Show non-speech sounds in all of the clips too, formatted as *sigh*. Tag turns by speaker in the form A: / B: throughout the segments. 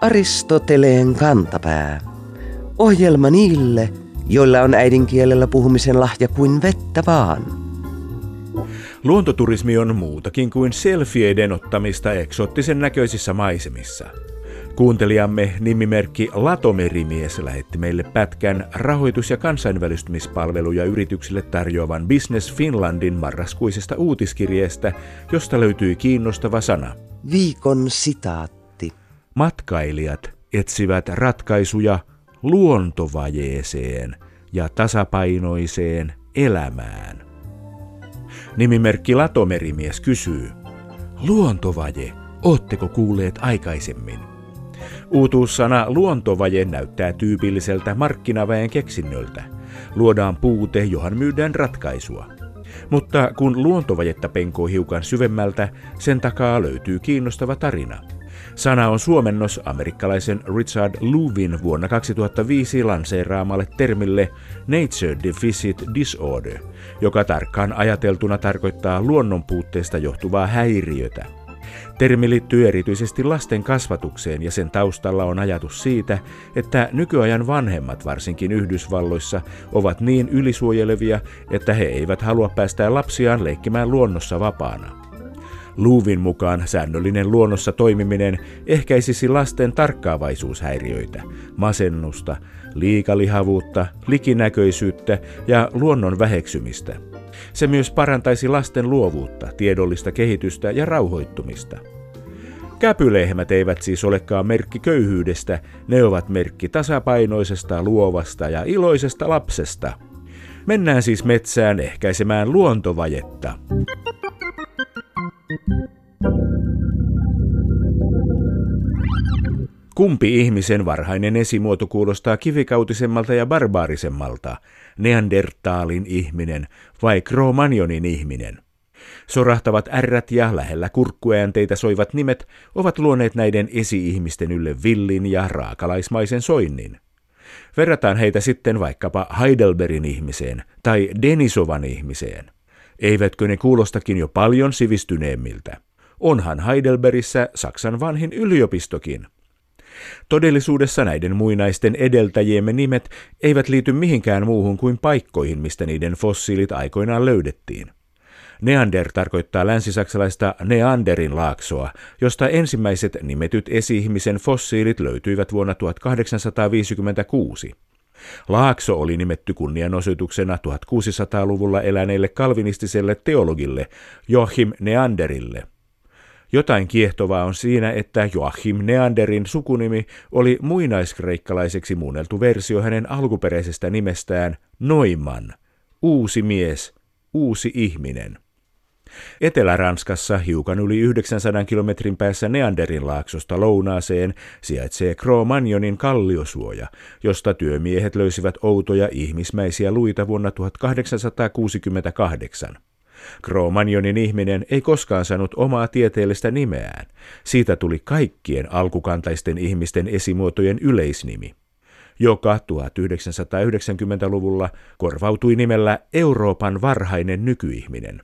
A: Aristoteleen kantapää. Ohjelma niille, joilla on äidinkielellä puhumisen lahja kuin vettä vaan.
B: Luontoturismi on muutakin kuin selfieiden ottamista eksoottisen näköisissä maisemissa. Kuuntelijamme nimimerkki Latomerimies lähetti meille pätkän rahoitus- ja kansainvälistymispalveluja yrityksille tarjoavan Business Finlandin marraskuisesta uutiskirjeestä, josta löytyi kiinnostava sana.
A: Viikon sitaatti.
B: Matkailijat etsivät ratkaisuja luontovajeeseen ja tasapainoiseen elämään. Nimimerkki Latomerimies kysyy, luontovaje, ootteko kuulleet aikaisemmin? Uutuussana luontovaje näyttää tyypilliseltä markkinaväen keksinnöltä. Luodaan puute, johon myydään ratkaisua. Mutta kun luontovajetta penkoo hiukan syvemmältä, sen takaa löytyy kiinnostava tarina – Sana on suomennos amerikkalaisen Richard Luvin vuonna 2005 lanseeraamalle termille Nature Deficit Disorder, joka tarkkaan ajateltuna tarkoittaa luonnonpuutteesta johtuvaa häiriötä. Termi liittyy erityisesti lasten kasvatukseen ja sen taustalla on ajatus siitä, että nykyajan vanhemmat, varsinkin Yhdysvalloissa, ovat niin ylisuojelevia, että he eivät halua päästää lapsiaan leikkimään luonnossa vapaana. Luuvin mukaan säännöllinen luonnossa toimiminen ehkäisisi lasten tarkkaavaisuushäiriöitä, masennusta, liikalihavuutta, likinäköisyyttä ja luonnon väheksymistä. Se myös parantaisi lasten luovuutta, tiedollista kehitystä ja rauhoittumista. Käpylehmät eivät siis olekaan merkki köyhyydestä, ne ovat merkki tasapainoisesta, luovasta ja iloisesta lapsesta. Mennään siis metsään ehkäisemään luontovajetta. Kumpi ihmisen varhainen esimuoto kuulostaa kivikautisemmalta ja barbaarisemmalta, Neandertaalin ihminen vai Cro-Magnonin ihminen? Sorahtavat ärrät ja lähellä kurkkuäänteitä soivat nimet ovat luoneet näiden esi-ihmisten ylle villin ja raakalaismaisen soinnin. Verrataan heitä sitten vaikkapa Heidelbergin ihmiseen tai Denisovan ihmiseen. Eivätkö ne kuulostakin jo paljon sivistyneemmiltä? Onhan Heidelbergissä Saksan vanhin yliopistokin. Todellisuudessa näiden muinaisten edeltäjiemme nimet eivät liity mihinkään muuhun kuin paikkoihin, mistä niiden fossiilit aikoinaan löydettiin. Neander tarkoittaa länsisaksalaista Neanderin laaksoa, josta ensimmäiset nimetyt esi-ihmisen fossiilit löytyivät vuonna 1856. Laakso oli nimetty kunnianosoituksena 1600-luvulla eläneelle kalvinistiselle teologille Joachim Neanderille. Jotain kiehtovaa on siinä, että Joachim Neanderin sukunimi oli muinaiskreikkalaiseksi muunneltu versio hänen alkuperäisestä nimestään Noiman, uusi mies, uusi ihminen. Etelä-Ranskassa hiukan yli 900 kilometrin päässä Neanderin laaksosta lounaaseen sijaitsee Cro-Magnonin kalliosuoja, josta työmiehet löysivät outoja ihmismäisiä luita vuonna 1868. Cro-Magnonin ihminen ei koskaan saanut omaa tieteellistä nimeään. Siitä tuli kaikkien alkukantaisten ihmisten esimuotojen yleisnimi joka 1990-luvulla korvautui nimellä Euroopan varhainen nykyihminen.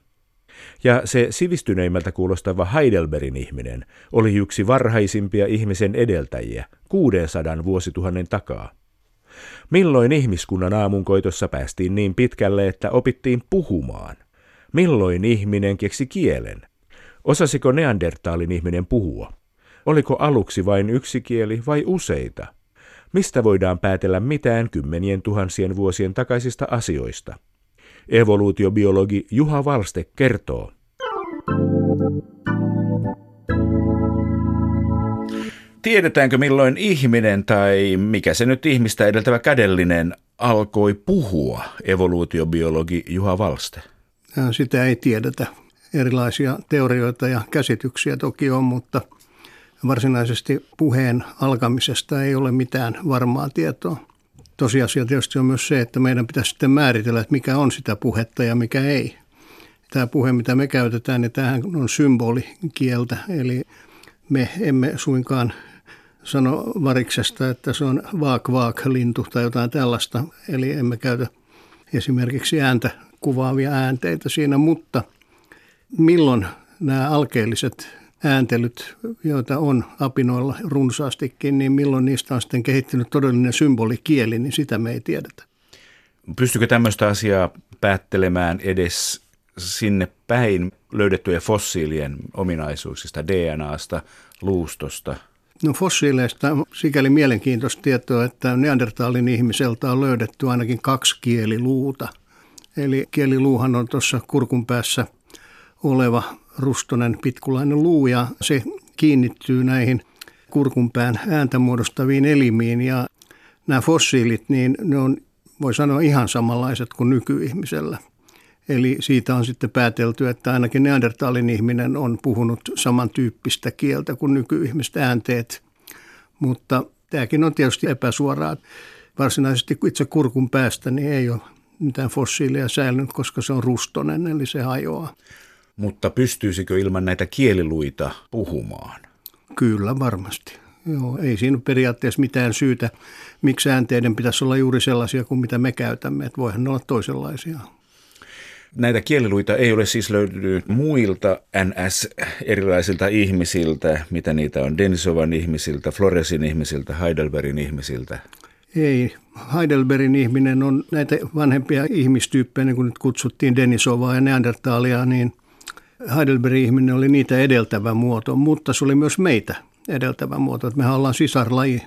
B: Ja se sivistyneimmältä kuulostava Heidelbergin ihminen oli yksi varhaisimpia ihmisen edeltäjiä 600 vuosituhannen takaa. Milloin ihmiskunnan aamunkoitossa päästiin niin pitkälle, että opittiin puhumaan? Milloin ihminen keksi kielen? Osasiko neandertaalin ihminen puhua? Oliko aluksi vain yksi kieli vai useita? Mistä voidaan päätellä mitään kymmenien tuhansien vuosien takaisista asioista? Evoluutiobiologi Juha Valste kertoo. Tiedetäänkö milloin ihminen tai mikä se nyt ihmistä edeltävä kädellinen alkoi puhua, evoluutiobiologi Juha Valste?
C: Sitä ei tiedetä. Erilaisia teorioita ja käsityksiä toki on, mutta varsinaisesti puheen alkamisesta ei ole mitään varmaa tietoa tosiasia tietysti on myös se, että meidän pitäisi sitten määritellä, että mikä on sitä puhetta ja mikä ei. Tämä puhe, mitä me käytetään, niin tämähän on symbolikieltä, eli me emme suinkaan sano variksesta, että se on vaak vaak lintu tai jotain tällaista, eli emme käytä esimerkiksi ääntä kuvaavia äänteitä siinä, mutta milloin nämä alkeelliset ääntelyt, joita on apinoilla runsaastikin, niin milloin niistä on sitten kehittynyt todellinen symbolikieli, niin sitä me ei tiedetä.
D: Pystykö tämmöistä asiaa päättelemään edes sinne päin löydettyjen fossiilien ominaisuuksista, DNAsta, luustosta?
C: No fossiileista on sikäli mielenkiintoista tietoa, että Neandertalin ihmiseltä on löydetty ainakin kaksi kieliluuta. Eli kieliluuhan on tuossa kurkun päässä oleva rustonen pitkulainen luu ja se kiinnittyy näihin kurkunpään ääntä muodostaviin elimiin ja nämä fossiilit, niin ne on, voi sanoa, ihan samanlaiset kuin nykyihmisellä. Eli siitä on sitten päätelty, että ainakin Neandertalin ihminen on puhunut samantyyppistä kieltä kuin nykyihmiset äänteet. Mutta tämäkin on tietysti epäsuoraa. Varsinaisesti itse kurkun päästä niin ei ole mitään fossiilia säilynyt, koska se on rustonen, eli se hajoaa.
D: Mutta pystyisikö ilman näitä kieliluita puhumaan?
C: Kyllä, varmasti. Joo, ei siinä periaatteessa mitään syytä, miksi äänteiden pitäisi olla juuri sellaisia kuin mitä me käytämme, että voihan ne olla toisenlaisia.
D: Näitä kieliluita ei ole siis löytynyt muilta NS-erilaisilta ihmisiltä, mitä niitä on Denisovan ihmisiltä, Floresin ihmisiltä, Heidelbergin ihmisiltä.
C: Ei. Heidelbergin ihminen on näitä vanhempia ihmistyyppejä, niin kuin nyt kutsuttiin Denisovaa ja Neandertalia, niin Heidelbergin ihminen oli niitä edeltävä muoto, mutta se oli myös meitä edeltävä muoto. Mehän ollaan sisarlaji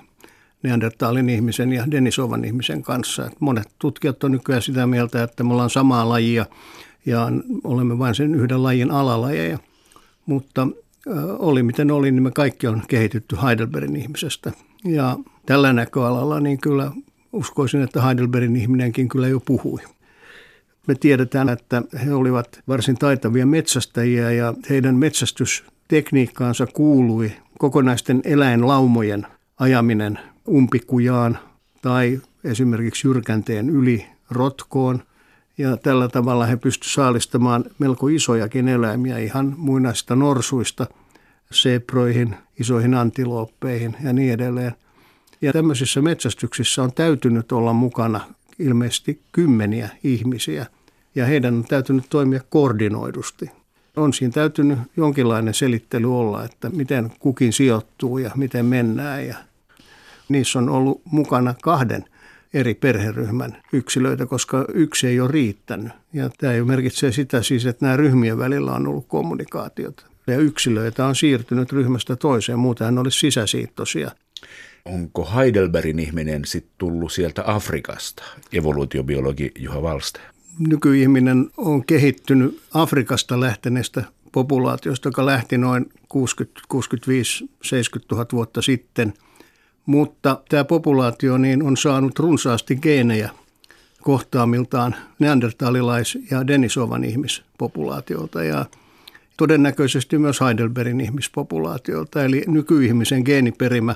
C: Neandertalin ihmisen ja Denisovan ihmisen kanssa. Monet tutkijat on nykyään sitä mieltä, että me ollaan samaa lajia ja olemme vain sen yhden lajin alalajeja. Mutta oli miten oli, niin me kaikki on kehitytty Heidelbergin ihmisestä. Ja tällä näköalalla niin kyllä uskoisin, että Heidelbergin ihminenkin kyllä jo puhui. Me tiedetään, että he olivat varsin taitavia metsästäjiä ja heidän metsästystekniikkaansa kuului kokonaisten eläinlaumojen ajaminen umpikujaan tai esimerkiksi jyrkänteen yli rotkoon. Ja tällä tavalla he pystyivät saalistamaan melko isojakin eläimiä ihan muinaista norsuista seproihin, isoihin antilooppeihin ja niin edelleen. Ja tämmöisissä metsästyksissä on täytynyt olla mukana ilmeisesti kymmeniä ihmisiä ja heidän on täytynyt toimia koordinoidusti. On siinä täytynyt jonkinlainen selittely olla, että miten kukin sijoittuu ja miten mennään ja niissä on ollut mukana kahden eri perheryhmän yksilöitä, koska yksi ei ole riittänyt. Ja tämä jo merkitsee sitä siis, että nämä ryhmien välillä on ollut kommunikaatiota. Ja yksilöitä on siirtynyt ryhmästä toiseen, muutenhan olisi sisäsiittoisia.
D: Onko Heidelbergin ihminen sitten tullut sieltä Afrikasta, evoluutiobiologi Juha Valste?
C: Nykyihminen on kehittynyt Afrikasta lähteneestä populaatiosta, joka lähti noin 60, 65, 70 000 vuotta sitten – mutta tämä populaatio niin on saanut runsaasti geenejä kohtaamiltaan neandertalilais- ja Denisovan ihmispopulaatiolta ja todennäköisesti myös Heidelbergin ihmispopulaatiolta. Eli nykyihmisen geeniperimä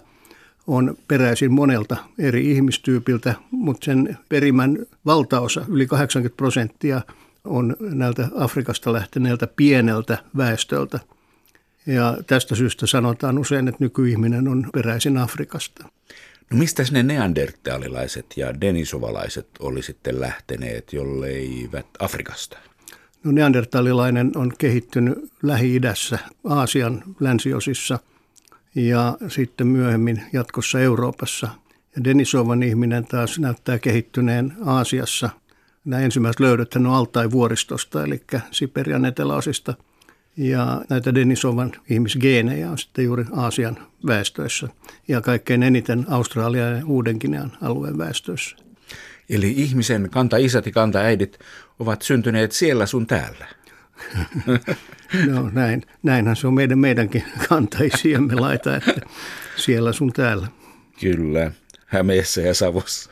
C: on peräisin monelta eri ihmistyypiltä, mutta sen perimän valtaosa, yli 80 prosenttia, on näiltä Afrikasta lähteneeltä pieneltä väestöltä – ja tästä syystä sanotaan usein, että nykyihminen on peräisin Afrikasta.
D: No mistä ne neandertalilaiset ja denisovalaiset oli sitten lähteneet, jolleivät Afrikasta?
C: No neandertalilainen on kehittynyt Lähi-idässä, Aasian länsiosissa ja sitten myöhemmin jatkossa Euroopassa. Ja Denisovan ihminen taas näyttää kehittyneen Aasiassa. Nämä ensimmäiset löydöt on Altai vuoristosta, eli Siperian eteläosista – ja näitä Denisovan ihmisgeenejä on sitten juuri Aasian väestöissä ja kaikkein eniten Australian ja Uudenkinean alueen väestöissä.
D: Eli ihmisen kanta-isät ja kanta-äidit ovat syntyneet siellä sun täällä. *laughs*
C: no näin, näinhän se on meidän, meidänkin kantaisiamme laita, että siellä sun täällä.
D: Kyllä, Hämeessä ja Savossa.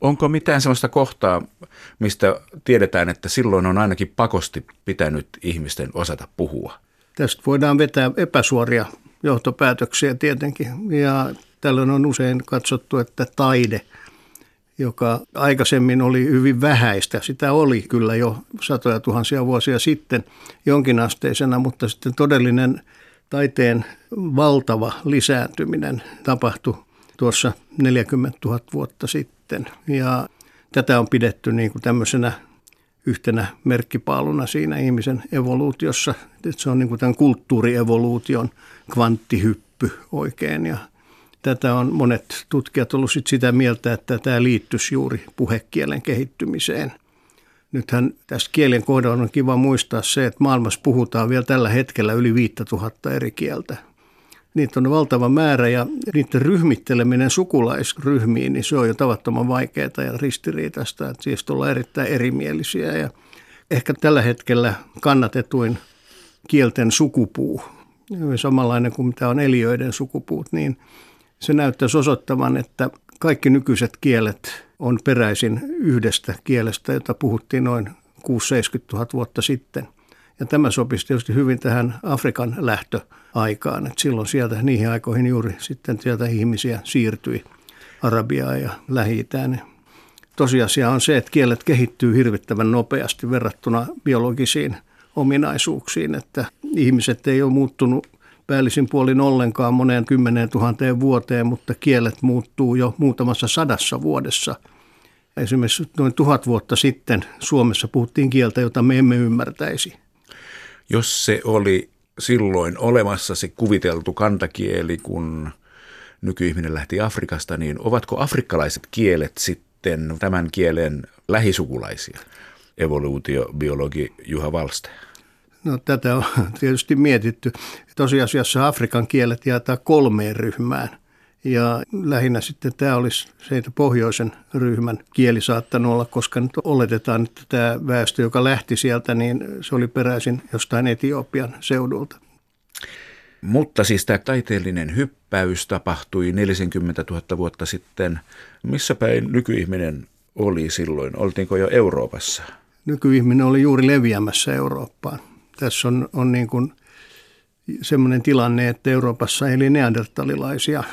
D: Onko mitään sellaista kohtaa, mistä tiedetään, että silloin on ainakin pakosti pitänyt ihmisten osata puhua?
C: Tästä voidaan vetää epäsuoria johtopäätöksiä tietenkin. Ja tällöin on usein katsottu, että taide, joka aikaisemmin oli hyvin vähäistä, sitä oli kyllä jo satoja tuhansia vuosia sitten jonkinasteisena, mutta sitten todellinen taiteen valtava lisääntyminen tapahtui tuossa 40 000 vuotta sitten. Ja tätä on pidetty niin kuin tämmöisenä yhtenä merkkipaaluna siinä ihmisen evoluutiossa. Että se on niin kuin tämän kulttuurievoluution kvanttihyppy oikein ja tätä on monet tutkijat ollut sit sitä mieltä, että tämä liittyisi juuri puhekielen kehittymiseen. Nythän tässä kielen kohdalla on kiva muistaa se, että maailmassa puhutaan vielä tällä hetkellä yli 5000 eri kieltä. Niitä on valtava määrä ja niiden ryhmitteleminen sukulaisryhmiin, niin se on jo tavattoman vaikeaa ja ristiriitaista. Että siis ollaan erittäin erimielisiä ja ehkä tällä hetkellä kannatetuin kielten sukupuu, samanlainen kuin mitä on eliöiden sukupuut, niin se näyttäisi osoittavan, että kaikki nykyiset kielet on peräisin yhdestä kielestä, jota puhuttiin noin 6-70 000 vuotta sitten. Ja tämä sopisi tietysti hyvin tähän Afrikan lähtöaikaan, että silloin sieltä niihin aikoihin juuri sitten sieltä ihmisiä siirtyi Arabiaan ja lähi Tosiasia on se, että kielet kehittyy hirvittävän nopeasti verrattuna biologisiin ominaisuuksiin, että ihmiset ei ole muuttunut päällisin puolin ollenkaan moneen kymmeneen tuhanteen vuoteen, mutta kielet muuttuu jo muutamassa sadassa vuodessa. Esimerkiksi noin tuhat vuotta sitten Suomessa puhuttiin kieltä, jota me emme ymmärtäisi.
D: Jos se oli silloin olemassa se kuviteltu kantakieli, kun nykyihminen lähti Afrikasta, niin ovatko afrikkalaiset kielet sitten tämän kielen lähisukulaisia? Evoluutiobiologi Juha Valste.
C: No tätä on *laughs* tietysti mietitty. Tosiasiassa Afrikan kielet jaetaan kolmeen ryhmään. Ja lähinnä sitten tämä olisi se, että pohjoisen ryhmän kieli saattanut olla, koska nyt oletetaan, että tämä väestö, joka lähti sieltä, niin se oli peräisin jostain Etiopian seudulta.
D: Mutta siis tämä taiteellinen hyppäys tapahtui 40 000 vuotta sitten. Missä päin nykyihminen oli silloin? Oltiinko jo Euroopassa?
C: Nykyihminen oli juuri leviämässä Eurooppaan tässä on, on niin kuin semmoinen tilanne, että Euroopassa eli neandertalilaisia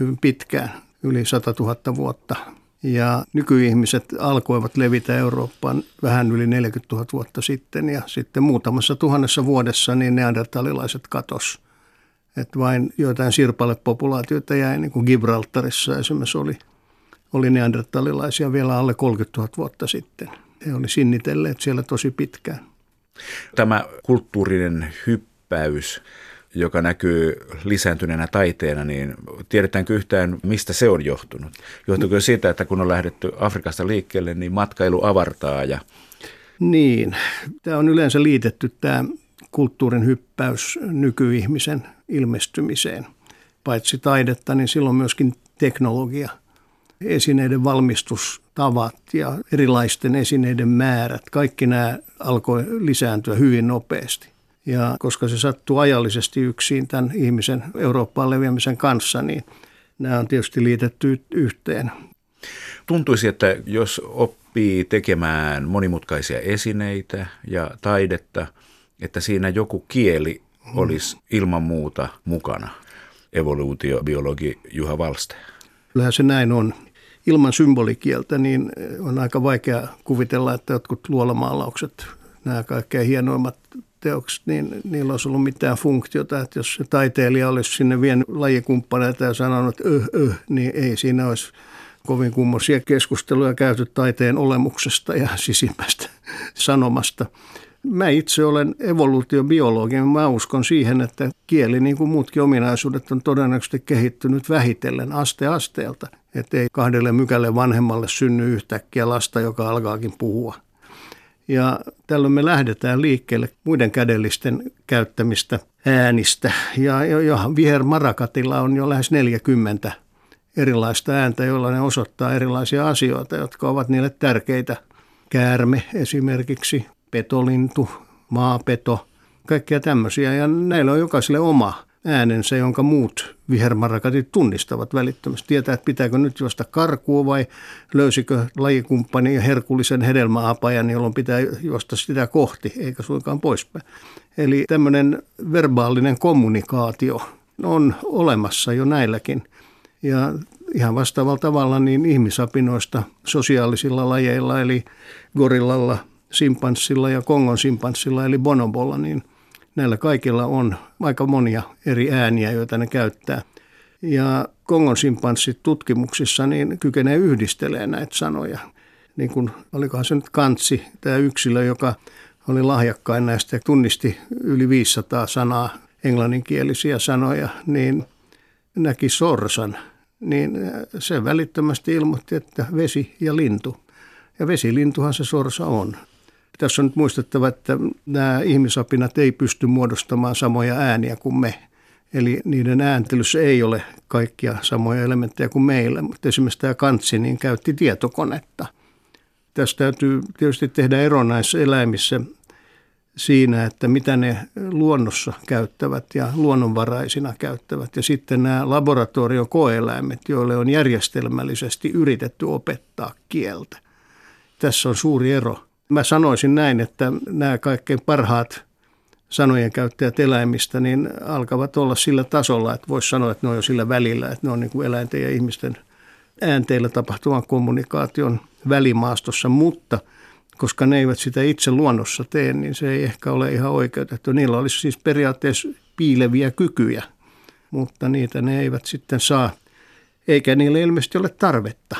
C: hyvin pitkään, yli 100 000 vuotta. Ja nykyihmiset alkoivat levitä Eurooppaan vähän yli 40 000 vuotta sitten ja sitten muutamassa tuhannessa vuodessa niin neandertalilaiset katos. Että vain joitain sirpalepopulaatioita jäi, niin kuin Gibraltarissa esimerkiksi oli, oli neandertalilaisia vielä alle 30 000 vuotta sitten. He oli sinnitelleet siellä tosi pitkään.
D: Tämä kulttuurinen hyppäys, joka näkyy lisääntyneenä taiteena, niin tiedetäänkö yhtään, mistä se on johtunut? Johtuuko siitä, että kun on lähdetty Afrikasta liikkeelle, niin matkailu avartaa ja
C: niin, tämä on yleensä liitetty tämä kulttuurin hyppäys nykyihmisen ilmestymiseen. Paitsi taidetta, niin silloin myöskin teknologia, esineiden valmistus, tavat ja erilaisten esineiden määrät, kaikki nämä alkoi lisääntyä hyvin nopeasti. Ja koska se sattuu ajallisesti yksin tämän ihmisen Eurooppaan leviämisen kanssa, niin nämä on tietysti liitetty yhteen.
D: Tuntuisi, että jos oppii tekemään monimutkaisia esineitä ja taidetta, että siinä joku kieli olisi ilman muuta mukana. Evoluutiobiologi Juha Valste.
C: Kyllähän se näin on ilman symbolikieltä, niin on aika vaikea kuvitella, että jotkut luolamaalaukset, nämä kaikkein hienoimmat teokset, niin niillä olisi ollut mitään funktiota. Että jos se taiteilija olisi sinne vienyt lajikumppaneita ja sanonut, että öh, öh, niin ei siinä olisi kovin kummoisia keskusteluja käyty taiteen olemuksesta ja sisimmästä sanomasta. Mä itse olen evoluutiobiologi mä uskon siihen, että kieli niin kuin muutkin ominaisuudet on todennäköisesti kehittynyt vähitellen aste asteelta. Että ei kahdelle mykälle vanhemmalle synny yhtäkkiä lasta, joka alkaakin puhua. Ja tällöin me lähdetään liikkeelle muiden kädellisten käyttämistä äänistä. Ja jo Viher Marakatilla on jo lähes 40 erilaista ääntä, joilla ne osoittaa erilaisia asioita, jotka ovat niille tärkeitä. Käärme esimerkiksi, petolintu, maapeto, kaikkia tämmöisiä. Ja näillä on jokaiselle oma äänensä, jonka muut vihermarakatit tunnistavat välittömästi. Tietää, että pitääkö nyt juosta karkuun vai löysikö lajikumppani herkullisen hedelmäapajan, jolloin pitää juosta sitä kohti, eikä suinkaan poispäin. Eli tämmöinen verbaalinen kommunikaatio on olemassa jo näilläkin. Ja ihan vastaavalla tavalla niin ihmisapinoista sosiaalisilla lajeilla, eli gorillalla, simpanssilla ja kongon simpanssilla, eli bonobolla, niin – näillä kaikilla on aika monia eri ääniä, joita ne käyttää. Ja Kongon simpanssit tutkimuksissa niin kykenee yhdistelemään näitä sanoja. niin kuin, olikohan se nyt kantsi, tämä yksilö, joka oli lahjakkain näistä ja tunnisti yli 500 sanaa englanninkielisiä sanoja, niin näki sorsan, niin se välittömästi ilmoitti, että vesi ja lintu. Ja vesilintuhan se sorsa on. Tässä on nyt muistettava, että nämä ihmisapinat ei pysty muodostamaan samoja ääniä kuin me. Eli niiden ääntelyssä ei ole kaikkia samoja elementtejä kuin meillä, mutta esimerkiksi tämä kantsi niin käytti tietokonetta. Tässä täytyy tietysti tehdä ero näissä eläimissä siinä, että mitä ne luonnossa käyttävät ja luonnonvaraisina käyttävät. Ja sitten nämä laboratorion koeläimet, joille on järjestelmällisesti yritetty opettaa kieltä. Tässä on suuri ero. Mä sanoisin näin, että nämä kaikkein parhaat sanojen käyttäjät eläimistä niin alkavat olla sillä tasolla, että voisi sanoa, että ne on jo sillä välillä, että ne on niin kuin eläinten ja ihmisten äänteillä tapahtuvan kommunikaation välimaastossa, mutta – koska ne eivät sitä itse luonnossa tee, niin se ei ehkä ole ihan oikeutettu. Niillä olisi siis periaatteessa piileviä kykyjä, mutta niitä ne eivät sitten saa, eikä niille ilmeisesti ole tarvetta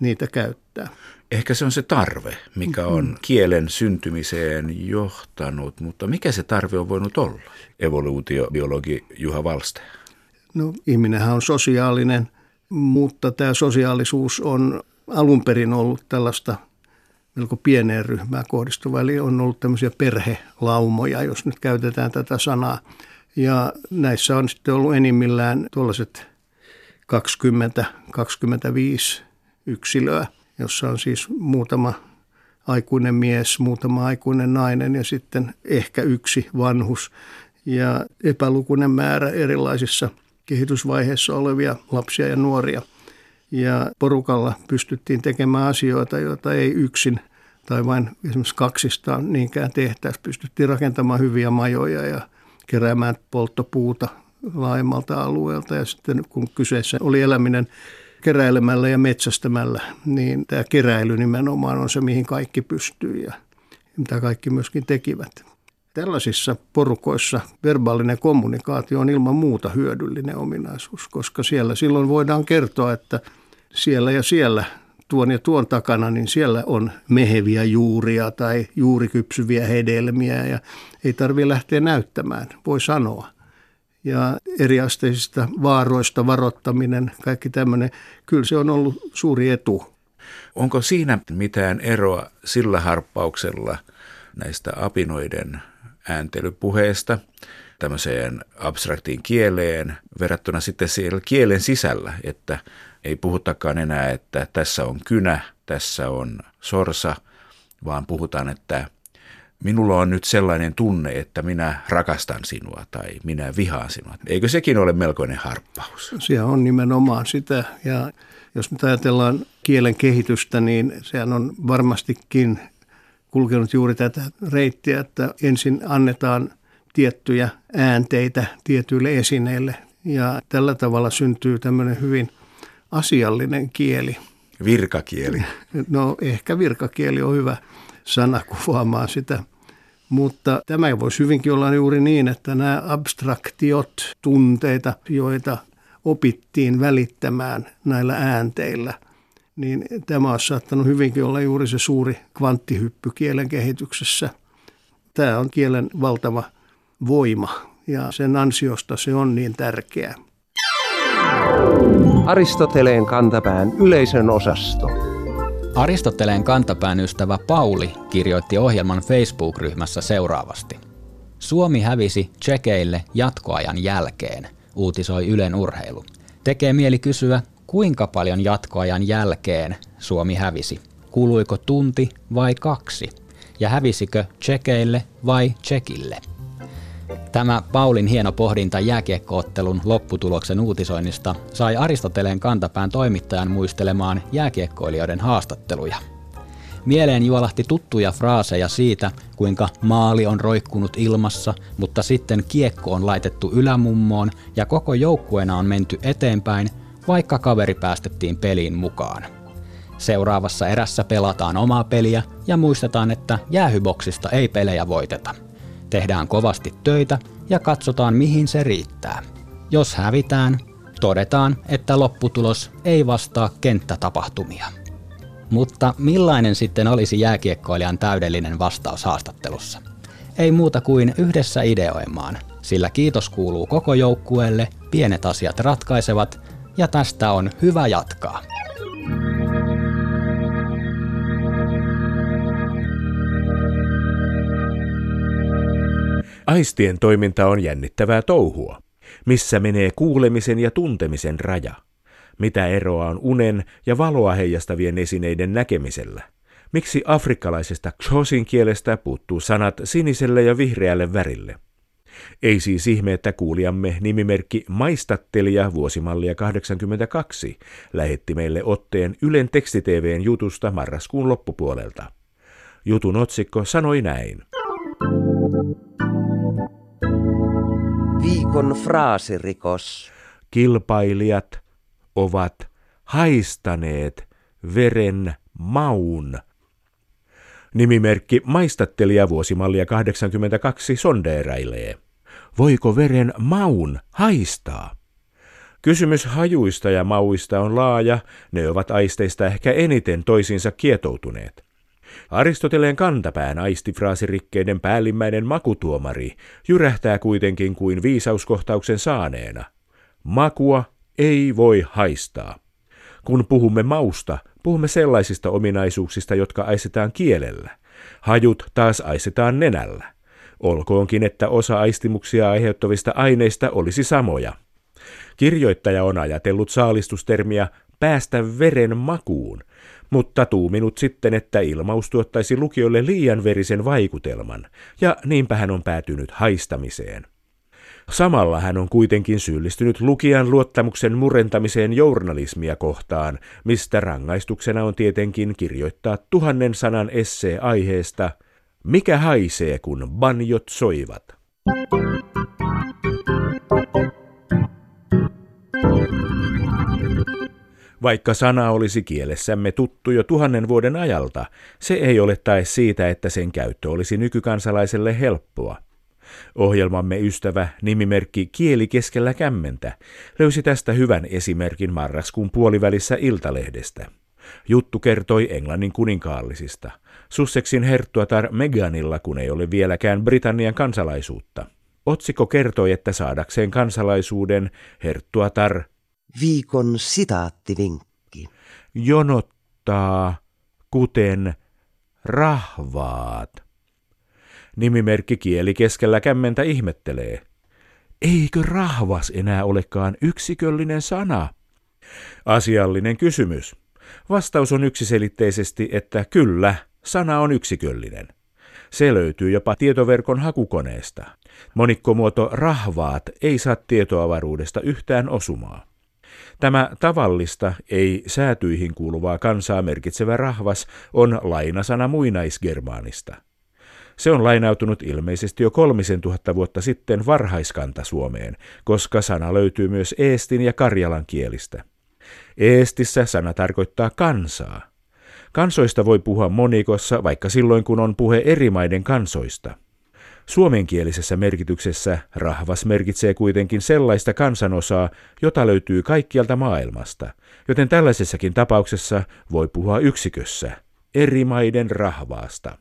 C: niitä käyttää.
B: Ehkä se on se tarve, mikä on mm-hmm. kielen syntymiseen johtanut, mutta mikä se tarve on voinut olla? Evoluutiobiologi Juha Valste.
C: No ihminenhän on sosiaalinen, mutta tämä sosiaalisuus on alun perin ollut tällaista – melko pieneen ryhmään kohdistuva. Eli on ollut tämmöisiä perhelaumoja, jos nyt käytetään tätä sanaa. Ja näissä on sitten ollut enimmillään tuollaiset 20-25 yksilöä, jossa on siis muutama aikuinen mies, muutama aikuinen nainen ja sitten ehkä yksi vanhus ja epälukuinen määrä erilaisissa kehitysvaiheissa olevia lapsia ja nuoria. Ja porukalla pystyttiin tekemään asioita, joita ei yksin tai vain esimerkiksi kaksistaan niinkään tehtäisiin. Pystyttiin rakentamaan hyviä majoja ja keräämään polttopuuta laajemmalta alueelta. Ja sitten kun kyseessä oli eläminen keräilemällä ja metsästämällä, niin tämä keräily nimenomaan on se, mihin kaikki pystyy ja mitä kaikki myöskin tekivät. Tällaisissa porukoissa verbaalinen kommunikaatio on ilman muuta hyödyllinen ominaisuus, koska siellä silloin voidaan kertoa, että siellä ja siellä tuon ja tuon takana, niin siellä on meheviä juuria tai juurikypsyviä hedelmiä ja ei tarvitse lähteä näyttämään, voi sanoa. Ja eriasteisista vaaroista varottaminen, kaikki tämmöinen, kyllä se on ollut suuri etu.
B: Onko siinä mitään eroa sillä harppauksella näistä apinoiden ääntelypuheesta tämmöiseen abstraktiin kieleen verrattuna sitten siellä kielen sisällä, että ei puhutakaan enää, että tässä on kynä, tässä on sorsa, vaan puhutaan, että minulla on nyt sellainen tunne, että minä rakastan sinua tai minä vihaan sinua. Eikö sekin ole melkoinen harppaus?
C: Se on nimenomaan sitä ja jos nyt ajatellaan kielen kehitystä, niin sehän on varmastikin kulkenut juuri tätä reittiä, että ensin annetaan tiettyjä äänteitä tietyille esineille ja tällä tavalla syntyy tämmöinen hyvin asiallinen kieli.
B: Virkakieli.
C: No ehkä virkakieli on hyvä sana kuvaamaan sitä. Mutta tämä voisi hyvinkin olla juuri niin, että nämä abstraktiot, tunteita, joita opittiin välittämään näillä äänteillä, niin tämä on saattanut hyvinkin olla juuri se suuri kvanttihyppy kielen kehityksessä. Tämä on kielen valtava voima ja sen ansiosta se on niin tärkeä.
A: Aristoteleen kantapään yleisön osasto.
E: Aristoteleen kantapään ystävä Pauli kirjoitti ohjelman Facebook-ryhmässä seuraavasti. Suomi hävisi tsekeille jatkoajan jälkeen, uutisoi Ylen urheilu. Tekee mieli kysyä, kuinka paljon jatkoajan jälkeen Suomi hävisi. Kuluiko tunti vai kaksi? Ja hävisikö tsekeille vai tsekille? Tämä Paulin hieno pohdinta jääkiekkoottelun lopputuloksen uutisoinnista sai Aristoteleen kantapään toimittajan muistelemaan jääkiekkoilijoiden haastatteluja. Mieleen juolahti tuttuja fraaseja siitä, kuinka maali on roikkunut ilmassa, mutta sitten kiekko on laitettu ylämummoon ja koko joukkueena on menty eteenpäin, vaikka kaveri päästettiin peliin mukaan. Seuraavassa erässä pelataan omaa peliä ja muistetaan, että jäähyboksista ei pelejä voiteta – Tehdään kovasti töitä ja katsotaan mihin se riittää. Jos hävitään, todetaan, että lopputulos ei vastaa kenttätapahtumia. Mutta millainen sitten olisi jääkiekkoilijan täydellinen vastaus haastattelussa? Ei muuta kuin yhdessä ideoimaan, sillä kiitos kuuluu koko joukkueelle, pienet asiat ratkaisevat ja tästä on hyvä jatkaa.
B: Aistien toiminta on jännittävää touhua. Missä menee kuulemisen ja tuntemisen raja? Mitä eroa on unen ja valoa heijastavien esineiden näkemisellä? Miksi afrikkalaisesta xosin kielestä puuttuu sanat siniselle ja vihreälle värille? Ei siis ihme, että kuulijamme nimimerkki Maistattelija vuosimallia 82 lähetti meille otteen Ylen tekstitvn jutusta marraskuun loppupuolelta. Jutun otsikko sanoi näin.
A: Viikon fraasirikos.
B: Kilpailijat ovat haistaneet veren maun. Nimimerkki Maistattelija vuosimallia 82 sondeeräilee. Voiko veren maun haistaa? Kysymys hajuista ja mauista on laaja, ne ovat aisteista ehkä eniten toisiinsa kietoutuneet. Aristoteleen kantapään aistifraasirikkeiden päällimmäinen makutuomari jyrähtää kuitenkin kuin viisauskohtauksen saaneena. Makua ei voi haistaa. Kun puhumme mausta, puhumme sellaisista ominaisuuksista, jotka aistetaan kielellä. Hajut taas aistetaan nenällä. Olkoonkin, että osa aistimuksia aiheuttavista aineista olisi samoja. Kirjoittaja on ajatellut saalistustermiä päästä veren makuun, mutta tuuminut sitten, että ilmaus tuottaisi lukijoille liian verisen vaikutelman, ja niinpä hän on päätynyt haistamiseen. Samalla hän on kuitenkin syyllistynyt lukijan luottamuksen murentamiseen journalismia kohtaan, mistä rangaistuksena on tietenkin kirjoittaa tuhannen sanan essee aiheesta Mikä haisee, kun banjot soivat? Vaikka sana olisi kielessämme tuttu jo tuhannen vuoden ajalta, se ei ole tae siitä, että sen käyttö olisi nykykansalaiselle helppoa. Ohjelmamme ystävä, nimimerkki Kieli keskellä kämmentä, löysi tästä hyvän esimerkin marraskuun puolivälissä Iltalehdestä. Juttu kertoi Englannin kuninkaallisista. Sussexin herttuatar Meganilla, kun ei ole vieläkään Britannian kansalaisuutta. Otsikko kertoi, että saadakseen kansalaisuuden herttuatar
A: Viikon sitaattivinkki.
B: jonottaa kuten rahvaat. Nimimerkki kieli keskellä kämmentä ihmettelee. Eikö rahvas enää olekaan yksiköllinen sana? Asiallinen kysymys. Vastaus on yksiselitteisesti, että kyllä, sana on yksiköllinen. Se löytyy jopa tietoverkon hakukoneesta. Monikkomuoto rahvaat ei saa tietoavaruudesta yhtään osumaa. Tämä tavallista, ei säätyihin kuuluvaa kansaa merkitsevä rahvas on lainasana muinaisgermaanista. Se on lainautunut ilmeisesti jo kolmisen tuhatta vuotta sitten varhaiskanta Suomeen, koska sana löytyy myös eestin ja karjalan kielistä. Eestissä sana tarkoittaa kansaa. Kansoista voi puhua monikossa vaikka silloin, kun on puhe eri maiden kansoista. Suomenkielisessä merkityksessä rahvas merkitsee kuitenkin sellaista kansanosaa, jota löytyy kaikkialta maailmasta, joten tällaisessakin tapauksessa voi puhua yksikössä, eri maiden rahvaasta.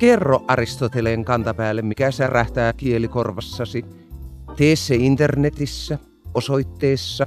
A: Kerro Aristoteleen kantapäälle, mikä särähtää kielikorvassasi. Tee se internetissä osoitteessa